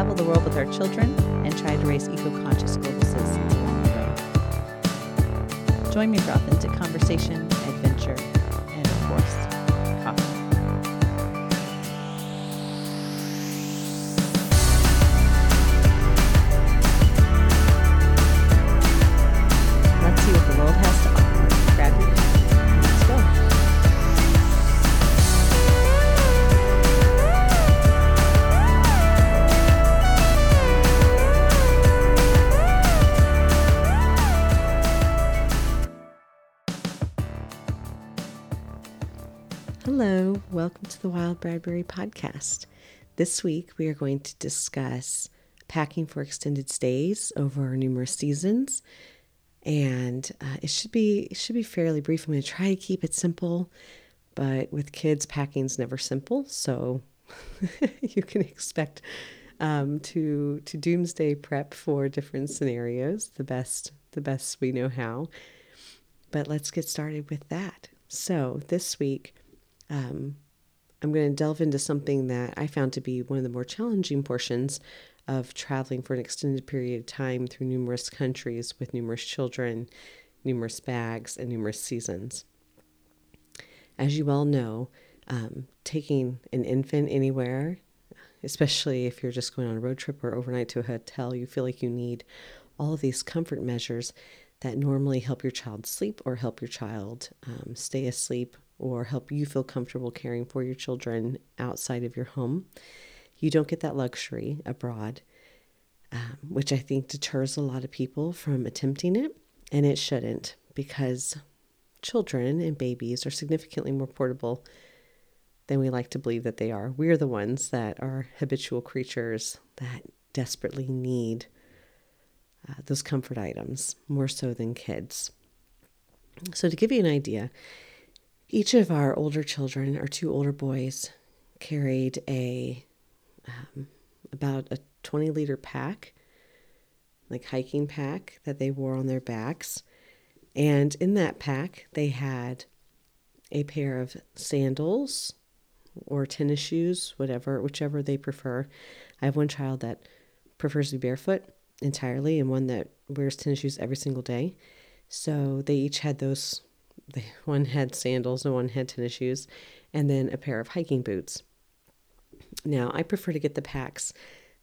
travel the world with our children and try to raise eco conscious global citizens along the road. Join me for authentic conversation, Bradbury podcast. This week we are going to discuss packing for extended stays over numerous seasons, and uh, it should be it should be fairly brief. I'm going to try to keep it simple, but with kids, packing's never simple, so you can expect um, to to doomsday prep for different scenarios the best the best we know how. But let's get started with that. So this week um, I'm going to delve into something that I found to be one of the more challenging portions of traveling for an extended period of time through numerous countries with numerous children, numerous bags, and numerous seasons. As you all know, um, taking an infant anywhere, especially if you're just going on a road trip or overnight to a hotel, you feel like you need all of these comfort measures that normally help your child sleep or help your child um, stay asleep or help you feel comfortable caring for your children outside of your home. You don't get that luxury abroad, um, which I think deters a lot of people from attempting it, and it shouldn't because children and babies are significantly more portable than we like to believe that they are. We're the ones that are habitual creatures that desperately need uh, those comfort items more so than kids. So, to give you an idea, each of our older children, our two older boys, carried a um, about a 20 liter pack, like hiking pack that they wore on their backs. And in that pack, they had a pair of sandals or tennis shoes, whatever, whichever they prefer. I have one child that prefers to be barefoot entirely and one that wears tennis shoes every single day. So they each had those the one had sandals and one had tennis shoes and then a pair of hiking boots. Now i prefer to get the packs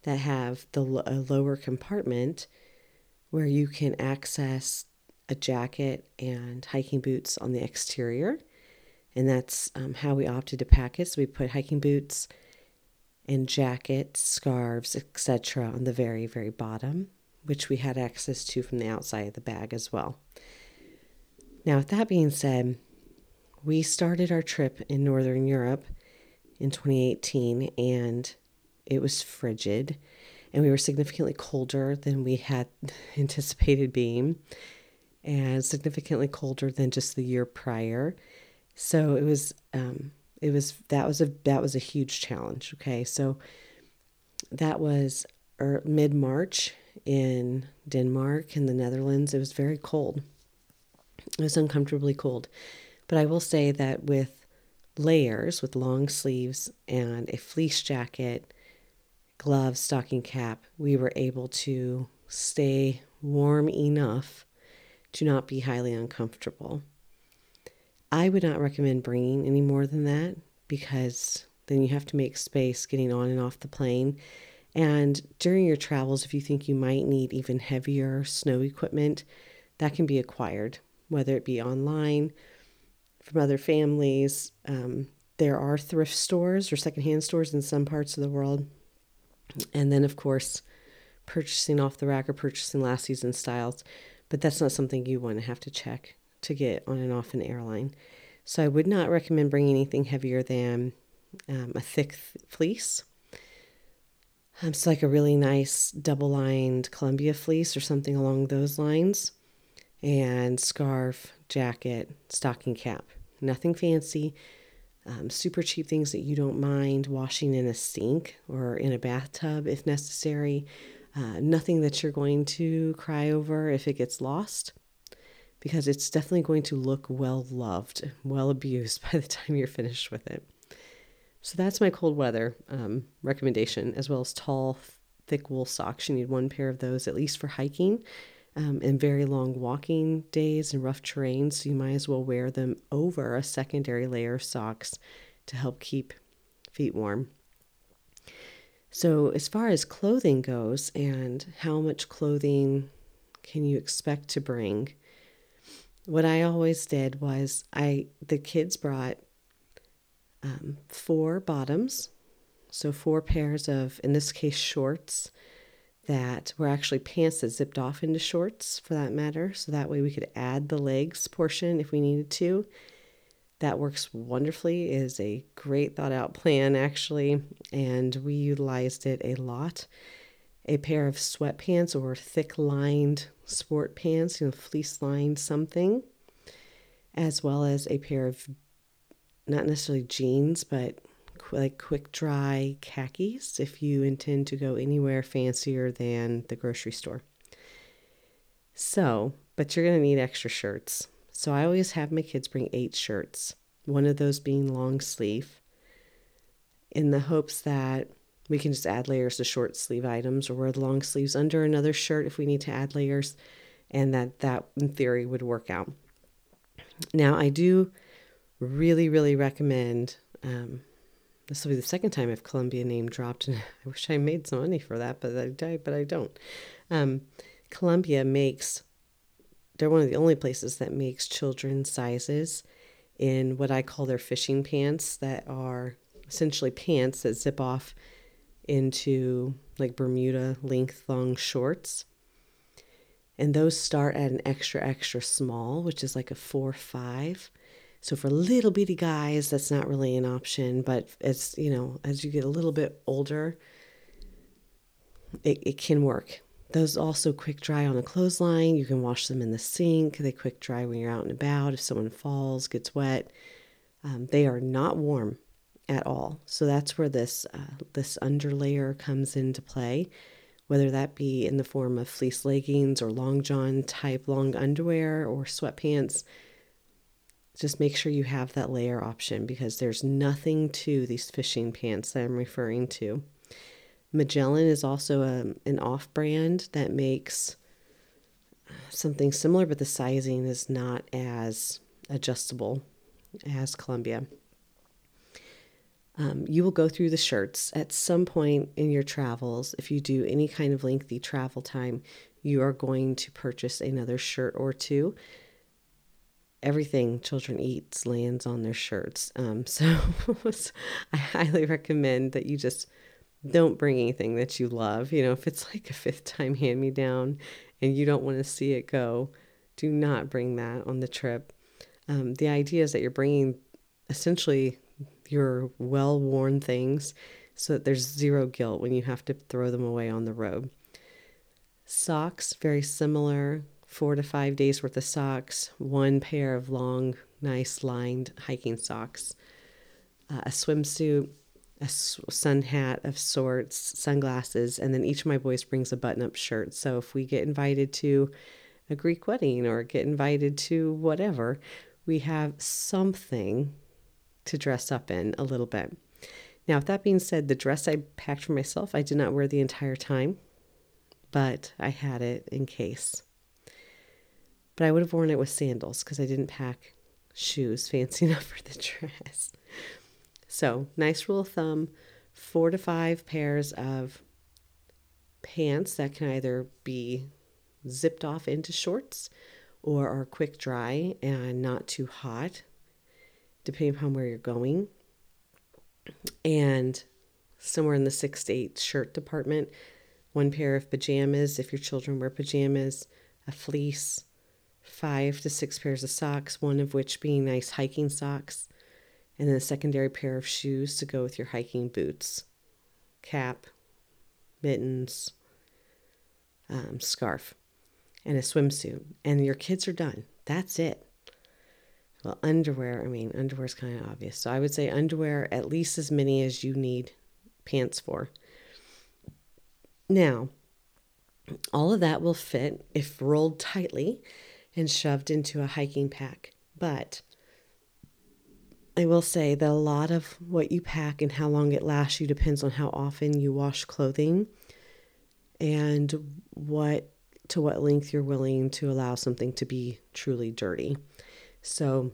that have the lo- lower compartment where you can access a jacket and hiking boots on the exterior. And that's um, how we opted to pack it. So we put hiking boots and jackets scarves etc on the very very bottom which we had access to from the outside of the bag as well now, with that being said, we started our trip in Northern Europe in 2018 and it was frigid and we were significantly colder than we had anticipated being and significantly colder than just the year prior. So it was um, it was that was a that was a huge challenge. Okay, so that was er, mid March in Denmark and the Netherlands. It was very cold. It was uncomfortably cold. But I will say that with layers, with long sleeves and a fleece jacket, gloves, stocking cap, we were able to stay warm enough to not be highly uncomfortable. I would not recommend bringing any more than that because then you have to make space getting on and off the plane. And during your travels, if you think you might need even heavier snow equipment, that can be acquired whether it be online from other families. Um, there are thrift stores or secondhand stores in some parts of the world. And then, of course, purchasing off the rack or purchasing last season styles. But that's not something you want to have to check to get on and off an airline. So I would not recommend bringing anything heavier than um, a thick th- fleece. Um, it's like a really nice double lined Columbia fleece or something along those lines and scarf, jacket, stocking cap. Nothing fancy. Um, super cheap things that you don't mind washing in a sink or in a bathtub if necessary. Uh, nothing that you're going to cry over if it gets lost because it's definitely going to look well loved, well abused by the time you're finished with it. So that's my cold weather um, recommendation, as well as tall, thick wool socks. You need one pair of those at least for hiking um, and very long walking days and rough terrain. So you might as well wear them over a secondary layer of socks to help keep feet warm. So, as far as clothing goes, and how much clothing can you expect to bring? What I always did was I the kids brought um, four bottoms, so four pairs of, in this case, shorts that were actually pants that zipped off into shorts for that matter. So that way we could add the legs portion if we needed to. That works wonderfully, it is a great thought out plan actually, and we utilized it a lot. A pair of sweatpants or thick lined sport pants, you know, fleece lined something, as well as a pair of not necessarily jeans, but like quick dry khakis if you intend to go anywhere fancier than the grocery store. So, but you're going to need extra shirts. So I always have my kids bring eight shirts, one of those being long sleeve, in the hopes that we can just add layers to short sleeve items or wear the long sleeves under another shirt if we need to add layers, and that that in theory would work out. Now, I do really, really recommend. Um, this will be the second time I've Columbia name dropped, and I wish I made some money for that, but I die, but I don't. Um, Columbia makes they're one of the only places that makes children's sizes in what I call their fishing pants that are essentially pants that zip off into like Bermuda length long shorts. And those start at an extra, extra small, which is like a four five. So for little bitty guys, that's not really an option. But as you know, as you get a little bit older, it, it can work. Those also quick dry on a clothesline. You can wash them in the sink. They quick dry when you're out and about. If someone falls, gets wet, um, they are not warm at all. So that's where this uh, this underlayer comes into play, whether that be in the form of fleece leggings or long john type long underwear or sweatpants. Just make sure you have that layer option because there's nothing to these fishing pants that I'm referring to. Magellan is also a, um, an off brand that makes something similar, but the sizing is not as adjustable as Columbia. Um, you will go through the shirts at some point in your travels. If you do any kind of lengthy travel time, you are going to purchase another shirt or two. Everything children eat lands on their shirts. Um, so I highly recommend that you just don't bring anything that you love. You know, if it's like a fifth time hand me down and you don't want to see it go, do not bring that on the trip. Um, the idea is that you're bringing essentially your well worn things so that there's zero guilt when you have to throw them away on the road. Socks, very similar. Four to five days worth of socks, one pair of long, nice lined hiking socks, uh, a swimsuit, a sun hat of sorts, sunglasses, and then each of my boys brings a button up shirt. So if we get invited to a Greek wedding or get invited to whatever, we have something to dress up in a little bit. Now, with that being said, the dress I packed for myself, I did not wear the entire time, but I had it in case. But I would have worn it with sandals because I didn't pack shoes fancy enough for the dress. So, nice rule of thumb four to five pairs of pants that can either be zipped off into shorts or are quick dry and not too hot, depending upon where you're going. And somewhere in the six to eight shirt department, one pair of pajamas if your children wear pajamas, a fleece, five to six pairs of socks, one of which being nice hiking socks, and then a secondary pair of shoes to go with your hiking boots, cap, mittens, um, scarf, and a swimsuit. And your kids are done. That's it. Well, underwear, I mean, underwear is kind of obvious. So I would say underwear at least as many as you need pants for. Now, all of that will fit if rolled tightly and shoved into a hiking pack. But I will say that a lot of what you pack and how long it lasts you depends on how often you wash clothing and what to what length you're willing to allow something to be truly dirty. So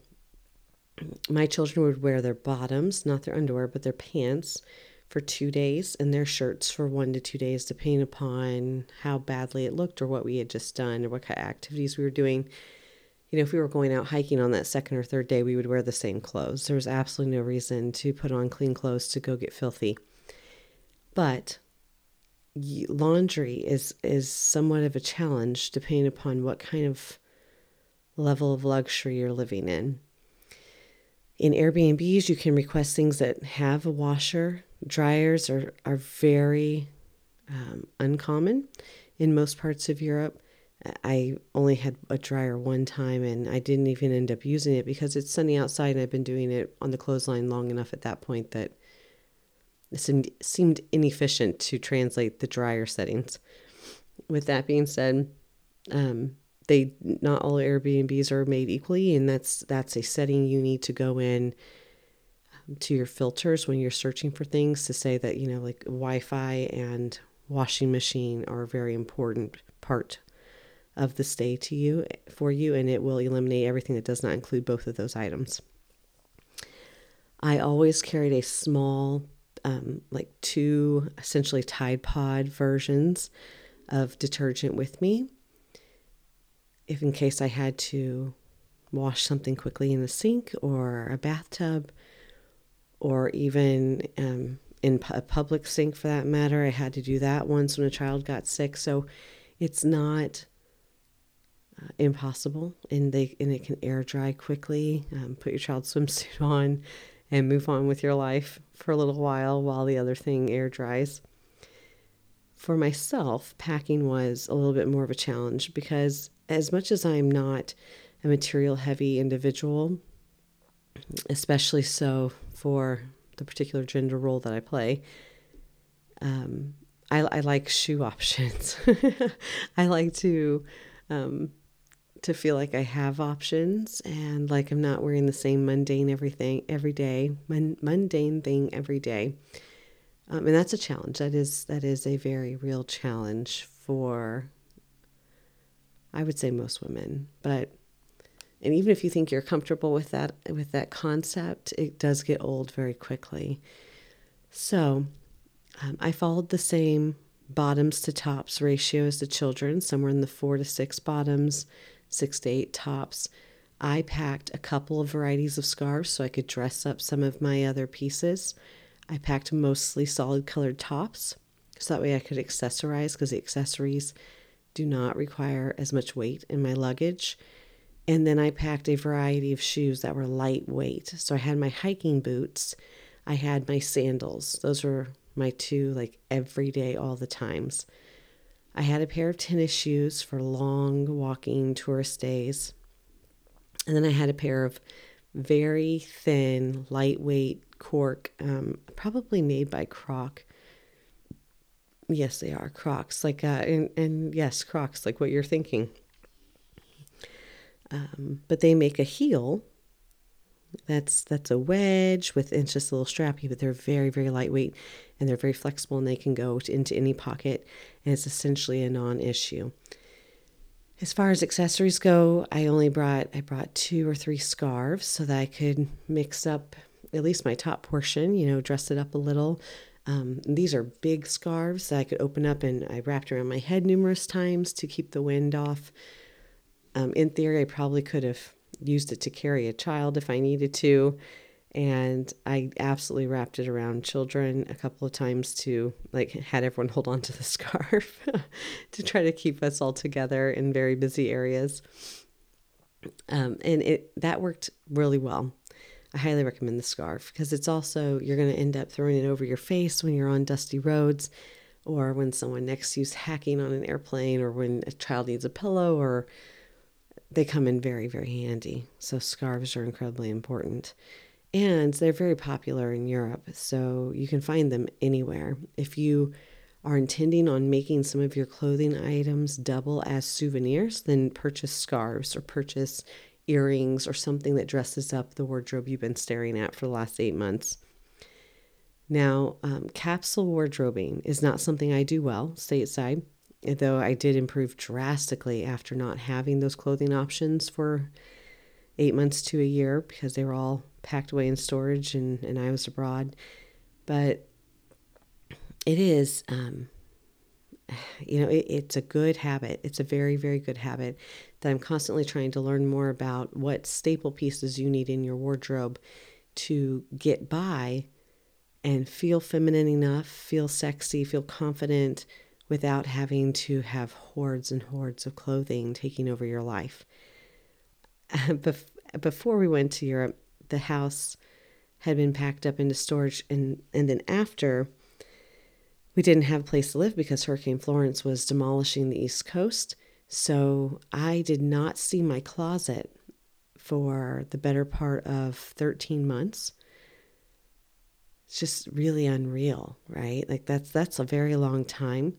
my children would wear their bottoms, not their underwear, but their pants for two days and their shirts for one to two days, depending upon how badly it looked or what we had just done or what kind of activities we were doing. You know, if we were going out hiking on that second or third day, we would wear the same clothes. There was absolutely no reason to put on clean clothes to go get filthy. But laundry is is somewhat of a challenge depending upon what kind of level of luxury you're living in. In Airbnbs, you can request things that have a washer. Dryers are, are very um, uncommon in most parts of Europe. I only had a dryer one time and I didn't even end up using it because it's sunny outside and I've been doing it on the clothesline long enough at that point that it seemed, seemed inefficient to translate the dryer settings. With that being said, um, they not all Airbnbs are made equally, and that's that's a setting you need to go in to your filters when you're searching for things to say that you know like Wi-Fi and washing machine are a very important part of the stay to you for you, and it will eliminate everything that does not include both of those items. I always carried a small um, like two essentially Tide Pod versions of detergent with me. If in case I had to wash something quickly in the sink or a bathtub, or even um, in a public sink for that matter, I had to do that once when a child got sick. So it's not uh, impossible, and they and it can air dry quickly. Um, put your child's swimsuit on and move on with your life for a little while while the other thing air dries. For myself, packing was a little bit more of a challenge because, as much as I'm not a material heavy individual, especially so for the particular gender role that I play, um, I, I, like shoe options. I like to um, to feel like I have options and like I'm not wearing the same mundane everything every day, mun- mundane thing every day. Um, and that's a challenge. That is that is a very real challenge for I would say most women. But and even if you think you're comfortable with that with that concept, it does get old very quickly. So um, I followed the same bottoms to tops ratio as the children, somewhere in the four to six bottoms, six to eight tops. I packed a couple of varieties of scarves so I could dress up some of my other pieces. I packed mostly solid colored tops so that way I could accessorize because the accessories do not require as much weight in my luggage. And then I packed a variety of shoes that were lightweight. So I had my hiking boots, I had my sandals. Those were my two, like everyday, all the times. I had a pair of tennis shoes for long walking tourist days. And then I had a pair of very thin, lightweight cork, um, probably made by Croc. Yes, they are Crocs, like uh, and, and yes, Crocs, like what you're thinking. Um, but they make a heel that's that's a wedge with it's just a little strappy, but they're very very lightweight and they're very flexible and they can go to, into any pocket and it's essentially a non-issue. As far as accessories go, I only brought I brought two or three scarves so that I could mix up at least my top portion, you know, dress it up a little. Um, these are big scarves that I could open up and I wrapped around my head numerous times to keep the wind off. Um, in theory, I probably could have used it to carry a child if I needed to. And I absolutely wrapped it around children a couple of times to like had everyone hold on to the scarf to try to keep us all together in very busy areas. Um, and it that worked really well. I highly recommend the scarf because it's also you're going to end up throwing it over your face when you're on dusty roads or when someone next to you's hacking on an airplane or when a child needs a pillow or they come in very, very handy. So scarves are incredibly important. And they're very popular in Europe, so you can find them anywhere. If you are intending on making some of your clothing items double as souvenirs, then purchase scarves or purchase earrings, or something that dresses up the wardrobe you've been staring at for the last eight months. Now, um, capsule wardrobing is not something I do well stateside, though I did improve drastically after not having those clothing options for eight months to a year because they were all packed away in storage and, and I was abroad. But it is, um, you know, it, it's a good habit. It's a very, very good habit that I'm constantly trying to learn more about what staple pieces you need in your wardrobe to get by and feel feminine enough, feel sexy, feel confident without having to have hordes and hordes of clothing taking over your life. Before we went to Europe, the house had been packed up into storage, and, and then after, we didn't have a place to live because Hurricane Florence was demolishing the East Coast. So I did not see my closet for the better part of 13 months it's just really unreal, right? Like that's that's a very long time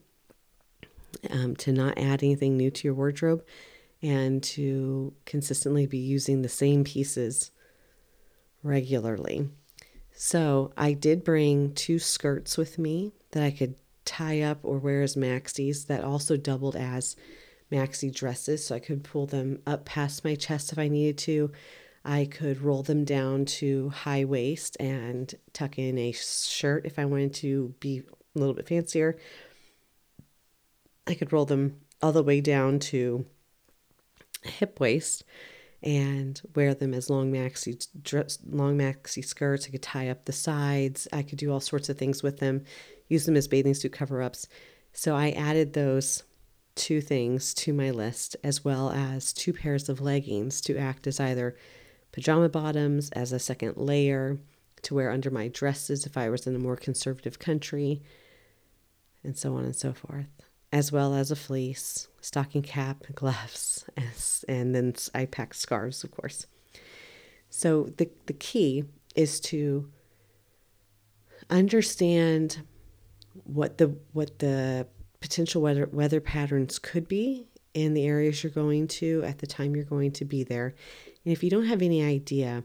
um, to not add anything new to your wardrobe and to consistently be using the same pieces regularly. So I did bring two skirts with me that I could tie up or wear as maxis that also doubled as maxi dresses so I could pull them up past my chest if I needed to I could roll them down to high waist and tuck in a shirt if I wanted to be a little bit fancier. I could roll them all the way down to hip waist and wear them as long maxi dress, long maxi skirts. I could tie up the sides. I could do all sorts of things with them. Use them as bathing suit cover-ups. So I added those two things to my list as well as two pairs of leggings to act as either pajama bottoms as a second layer to wear under my dresses if I was in a more conservative country, and so on and so forth, as well as a fleece, stocking cap, gloves, and then I pack scarves, of course. So the, the key is to understand what the what the potential weather weather patterns could be in the areas you're going to at the time you're going to be there and if you don't have any idea,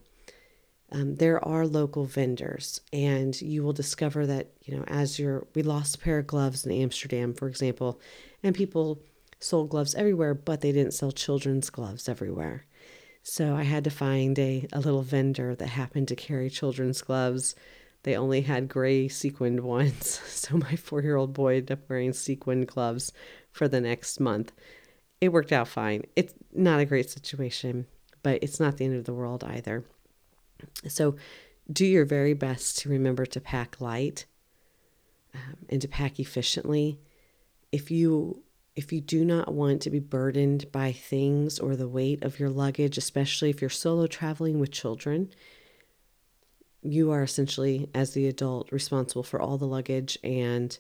um, there are local vendors, and you will discover that, you know, as you're, we lost a pair of gloves in Amsterdam, for example, and people sold gloves everywhere, but they didn't sell children's gloves everywhere. So I had to find a, a little vendor that happened to carry children's gloves. They only had gray sequined ones. So my four year old boy ended up wearing sequined gloves for the next month. It worked out fine. It's not a great situation but it's not the end of the world either. So do your very best to remember to pack light um, and to pack efficiently. If you if you do not want to be burdened by things or the weight of your luggage, especially if you're solo traveling with children, you are essentially, as the adult, responsible for all the luggage. And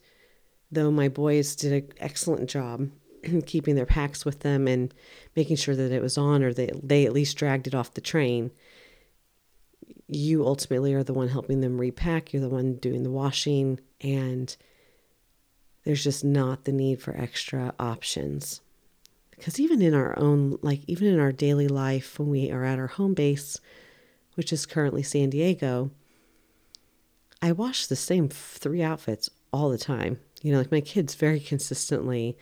though my boys did an excellent job keeping their packs with them and making sure that it was on or they, they at least dragged it off the train you ultimately are the one helping them repack you're the one doing the washing and there's just not the need for extra options. Because even in our own like even in our daily life when we are at our home base which is currently san diego i wash the same three outfits all the time. You know like my kids very consistently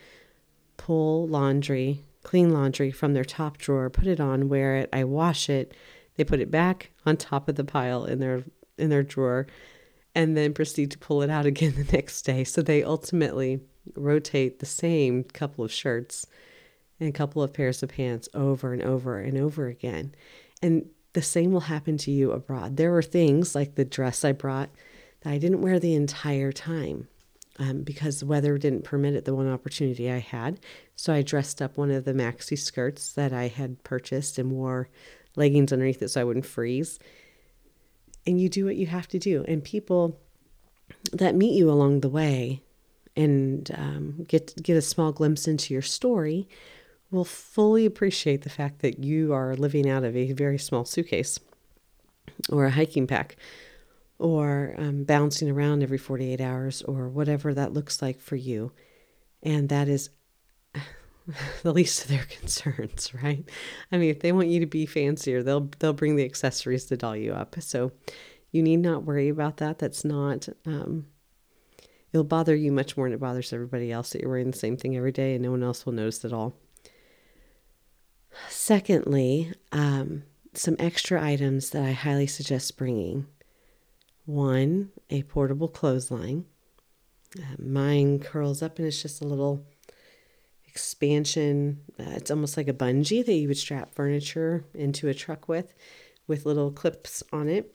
pull laundry, clean laundry from their top drawer, put it on, wear it, I wash it, they put it back on top of the pile in their in their drawer and then proceed to pull it out again the next day. So they ultimately rotate the same couple of shirts and a couple of pairs of pants over and over and over again. And the same will happen to you abroad. There were things like the dress I brought that I didn't wear the entire time um, because the weather didn't permit it the one opportunity I had. So I dressed up one of the maxi skirts that I had purchased and wore leggings underneath it so I wouldn't freeze. And you do what you have to do. And people that meet you along the way and um, get get a small glimpse into your story will fully appreciate the fact that you are living out of a very small suitcase or a hiking pack or um, bouncing around every 48 hours or whatever that looks like for you. And that is the least of their concerns, right? I mean, if they want you to be fancier, they'll they'll bring the accessories to doll you up. So you need not worry about that. That's not um, it'll bother you much more than it bothers everybody else that you're wearing the same thing every day and no one else will notice at all. Secondly, um, some extra items that I highly suggest bringing. One, a portable clothesline. Uh, mine curls up and it's just a little expansion. Uh, it's almost like a bungee that you would strap furniture into a truck with, with little clips on it.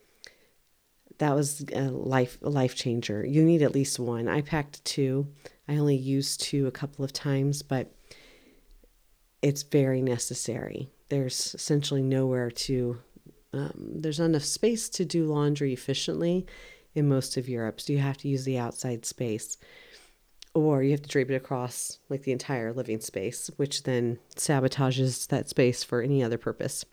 That was a life a life changer. You need at least one. I packed two. I only used two a couple of times, but it's very necessary. There's essentially nowhere to. Um, there's enough space to do laundry efficiently in most of Europe, so you have to use the outside space or you have to drape it across like the entire living space, which then sabotages that space for any other purpose.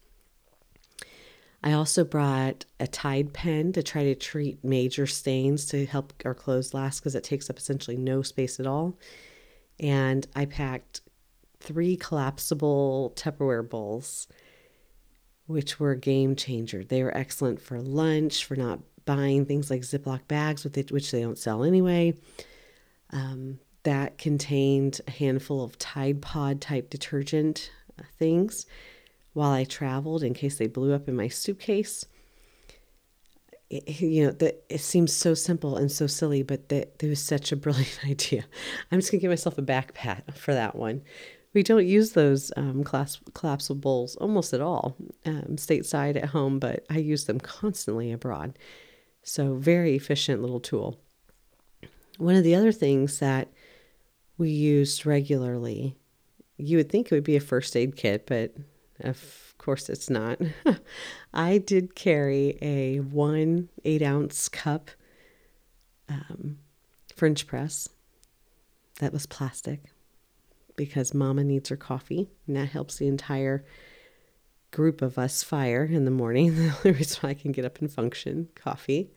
I also brought a Tide pen to try to treat major stains to help our clothes last because it takes up essentially no space at all. And I packed three collapsible Tupperware bowls, which were a game changer. They were excellent for lunch, for not buying things like Ziploc bags, which they don't sell anyway um, that contained a handful of Tide Pod type detergent uh, things while I traveled in case they blew up in my suitcase. It, you know, that it seems so simple and so silly, but that it was such a brilliant idea. I'm just gonna give myself a back pat for that one. We don't use those um, collapsible bowls almost at all um, stateside at home, but I use them constantly abroad. So, very efficient little tool. One of the other things that we used regularly, you would think it would be a first aid kit, but of course it's not. I did carry a one eight ounce cup um, French press that was plastic because mama needs her coffee, and that helps the entire group of us fire in the morning. the only reason I can get up and function, coffee.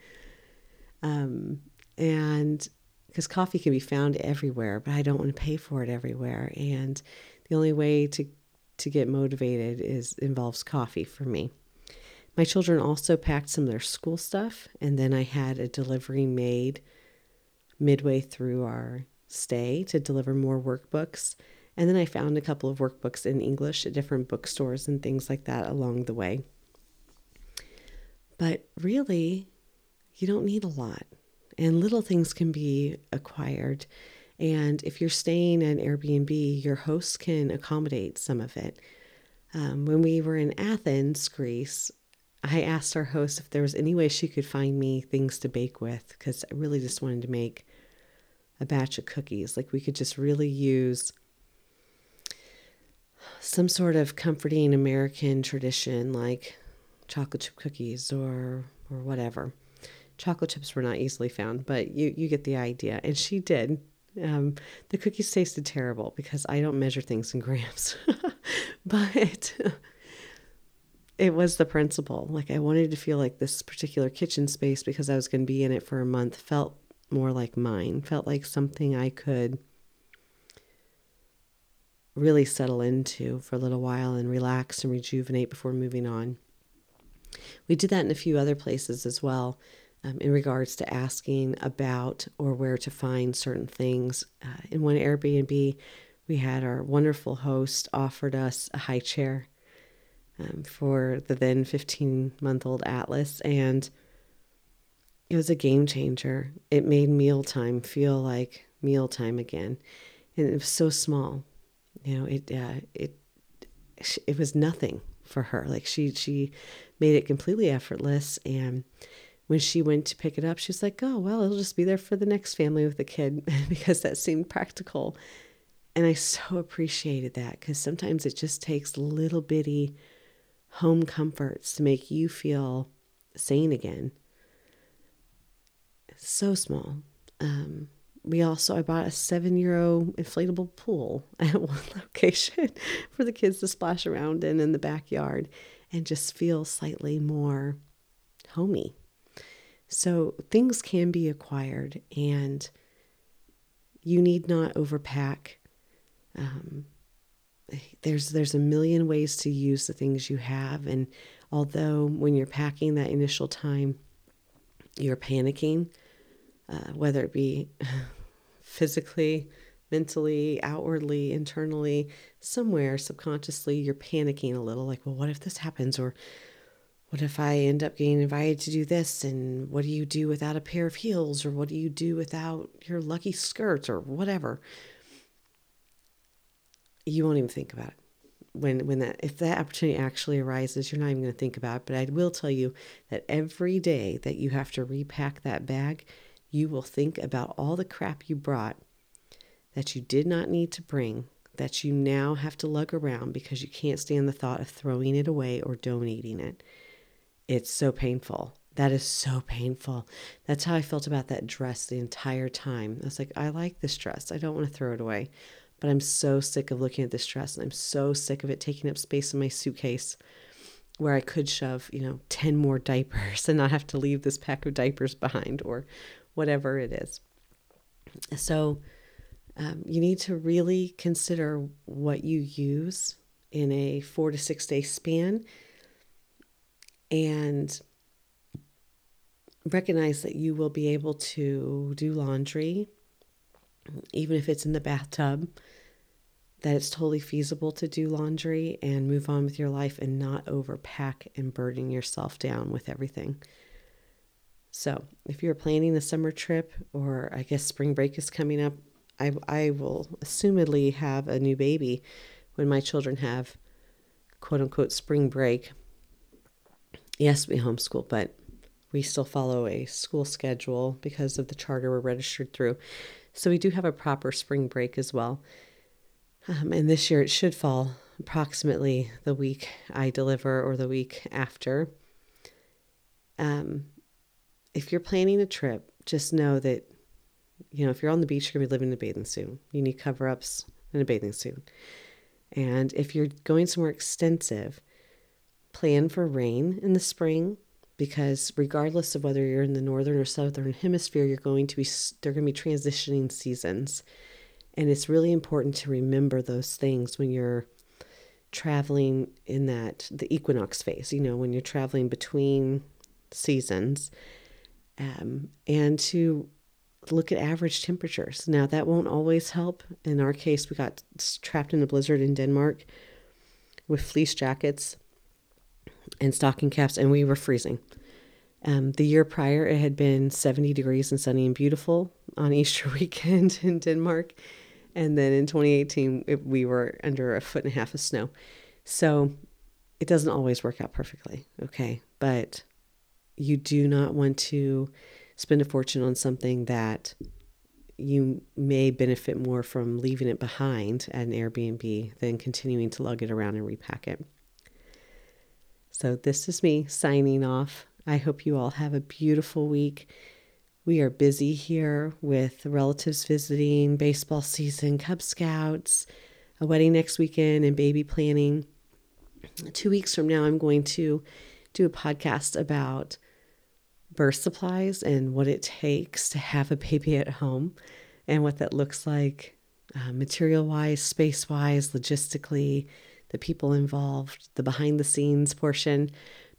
Um, and because coffee can be found everywhere, but I don't want to pay for it everywhere. And the only way to to get motivated is involves coffee for me. My children also packed some of their school stuff, and then I had a delivery made midway through our stay to deliver more workbooks. And then I found a couple of workbooks in English at different bookstores and things like that along the way. But really, you don't need a lot and little things can be acquired. And if you're staying at Airbnb, your host can accommodate some of it. Um, when we were in Athens, Greece, I asked our host if there was any way she could find me things to bake with because I really just wanted to make a batch of cookies. Like we could just really use some sort of comforting American tradition like chocolate chip cookies or or whatever chocolate chips were not easily found, but you you get the idea. And she did. Um, the cookies tasted terrible because I don't measure things in grams, but it was the principle. Like I wanted to feel like this particular kitchen space because I was going to be in it for a month felt more like mine. Felt like something I could really settle into for a little while and relax and rejuvenate before moving on. We did that in a few other places as well um, in regards to asking about or where to find certain things. Uh, in one Airbnb, we had our wonderful host offered us a high chair um, for the then 15 month old Atlas, and it was a game changer. It made mealtime feel like mealtime again, and it was so small. You know, it uh, it it was nothing for her. Like she she made it completely effortless and when she went to pick it up, she was like, oh, well, it'll just be there for the next family with the kid because that seemed practical. And I so appreciated that because sometimes it just takes little bitty home comforts to make you feel sane again. so small. Um, we also, I bought a seven euro inflatable pool at one location for the kids to splash around in in the backyard and just feel slightly more homey. So things can be acquired, and you need not overpack. Um, there's there's a million ways to use the things you have and although when you're packing that initial time you're panicking uh, whether it be physically mentally outwardly internally somewhere subconsciously you're panicking a little like well what if this happens or what if I end up getting invited to do this? And what do you do without a pair of heels? Or what do you do without your lucky skirts or whatever? You won't even think about it. When, when that if that opportunity actually arises, you're not even going to think about it. But I will tell you that every day that you have to repack that bag, you will think about all the crap you brought that you did not need to bring, that you now have to lug around because you can't stand the thought of throwing it away or donating it. It's so painful. That is so painful. That's how I felt about that dress the entire time. I was like, I like this dress. I don't want to throw it away. But I'm so sick of looking at this dress and I'm so sick of it taking up space in my suitcase where I could shove, you know, 10 more diapers and not have to leave this pack of diapers behind or whatever it is. So um, you need to really consider what you use in a four to six day span and recognize that you will be able to do laundry, even if it's in the bathtub, that it's totally feasible to do laundry and move on with your life and not overpack and burden yourself down with everything. So, if you're planning a summer trip, or I guess spring break is coming up, I, I will assumedly have a new baby when my children have quote unquote spring break yes, we homeschool, but we still follow a school schedule because of the charter we're registered through. So we do have a proper spring break as well. Um, and this year it should fall approximately the week I deliver or the week after. Um, if you're planning a trip, just know that, you know, if you're on the beach, you're going to be living in a bathing suit. You need cover ups and a bathing suit. And if you're going somewhere extensive, plan for rain in the spring because regardless of whether you're in the northern or southern hemisphere you're going to be they're going to be transitioning seasons. And it's really important to remember those things when you're traveling in that the equinox phase you know when you're traveling between seasons um, and to look at average temperatures. Now that won't always help. In our case we got trapped in a blizzard in denmark with fleece jackets and stocking caps, and we were freezing. Um, the year prior, it had been 70 degrees and sunny and beautiful on Easter weekend in Denmark. And then in 2018, it, we were under a foot and a half of snow. So it doesn't always work out perfectly, okay? But you do not want to spend a fortune on something that you may benefit more from leaving it behind at an Airbnb than continuing to lug it around and repack it. So, this is me signing off. I hope you all have a beautiful week. We are busy here with relatives visiting, baseball season, Cub Scouts, a wedding next weekend, and baby planning. Two weeks from now, I'm going to do a podcast about birth supplies and what it takes to have a baby at home and what that looks like uh, material wise, space wise, logistically the people involved, the behind the scenes portion,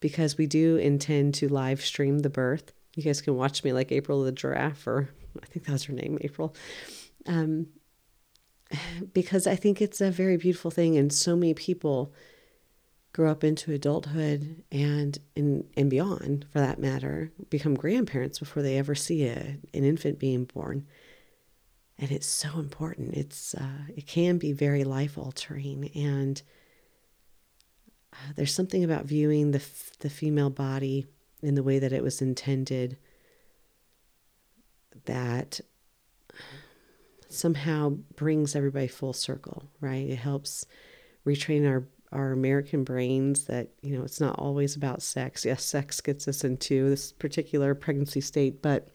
because we do intend to live stream the birth. You guys can watch me like April the giraffe, or I think that was her name, April. Um, because I think it's a very beautiful thing, and so many people grow up into adulthood and and, and beyond, for that matter, become grandparents before they ever see a, an infant being born. And it's so important. It's uh, it can be very life altering, and there's something about viewing the the female body in the way that it was intended that somehow brings everybody full circle, right? It helps retrain our our American brains that you know it's not always about sex. Yes, sex gets us into this particular pregnancy state, but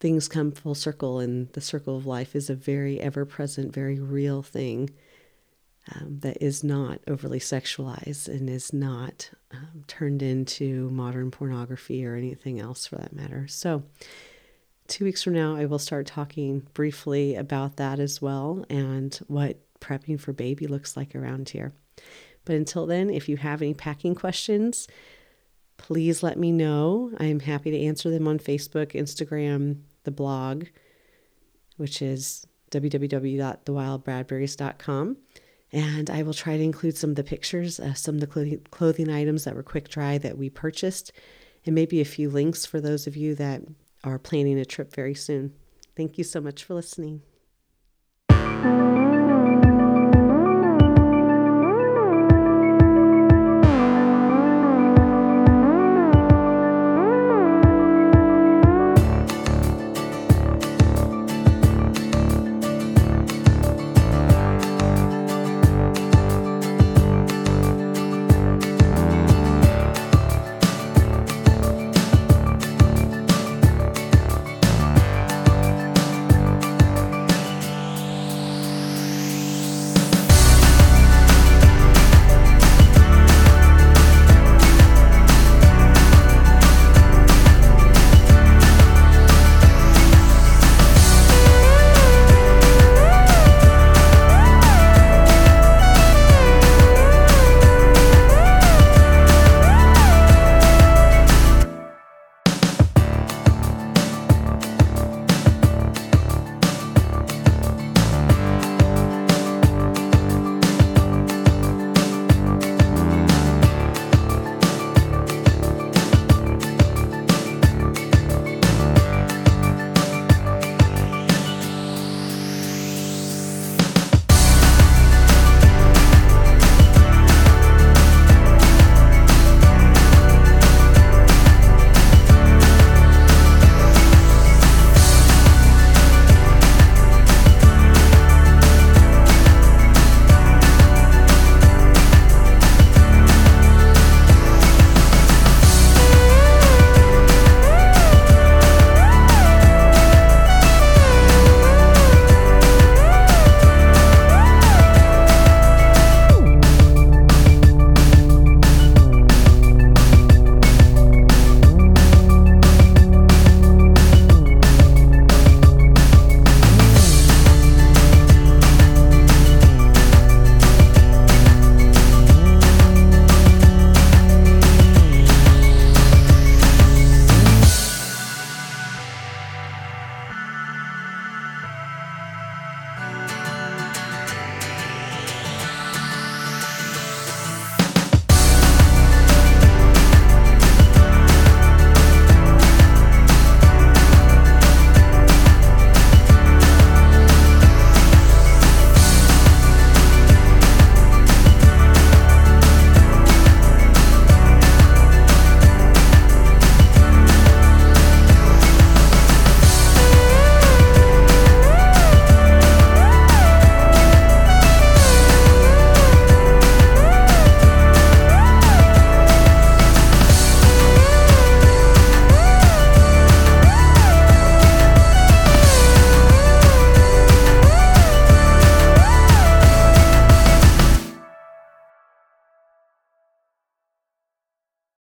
things come full circle, and the circle of life is a very ever present, very real thing um, that is not overly sexualized and is not um, turned into modern pornography or anything else for that matter. So, two weeks from now, I will start talking briefly about that as well and what prepping for baby looks like around here. But until then, if you have any packing questions, please let me know. I'm happy to answer them on Facebook, Instagram, the blog, which is www.thewildbradberries.com. And I will try to include some of the pictures of some of the clothing items that were quick dry that we purchased, and maybe a few links for those of you that are planning a trip very soon. Thank you so much for listening.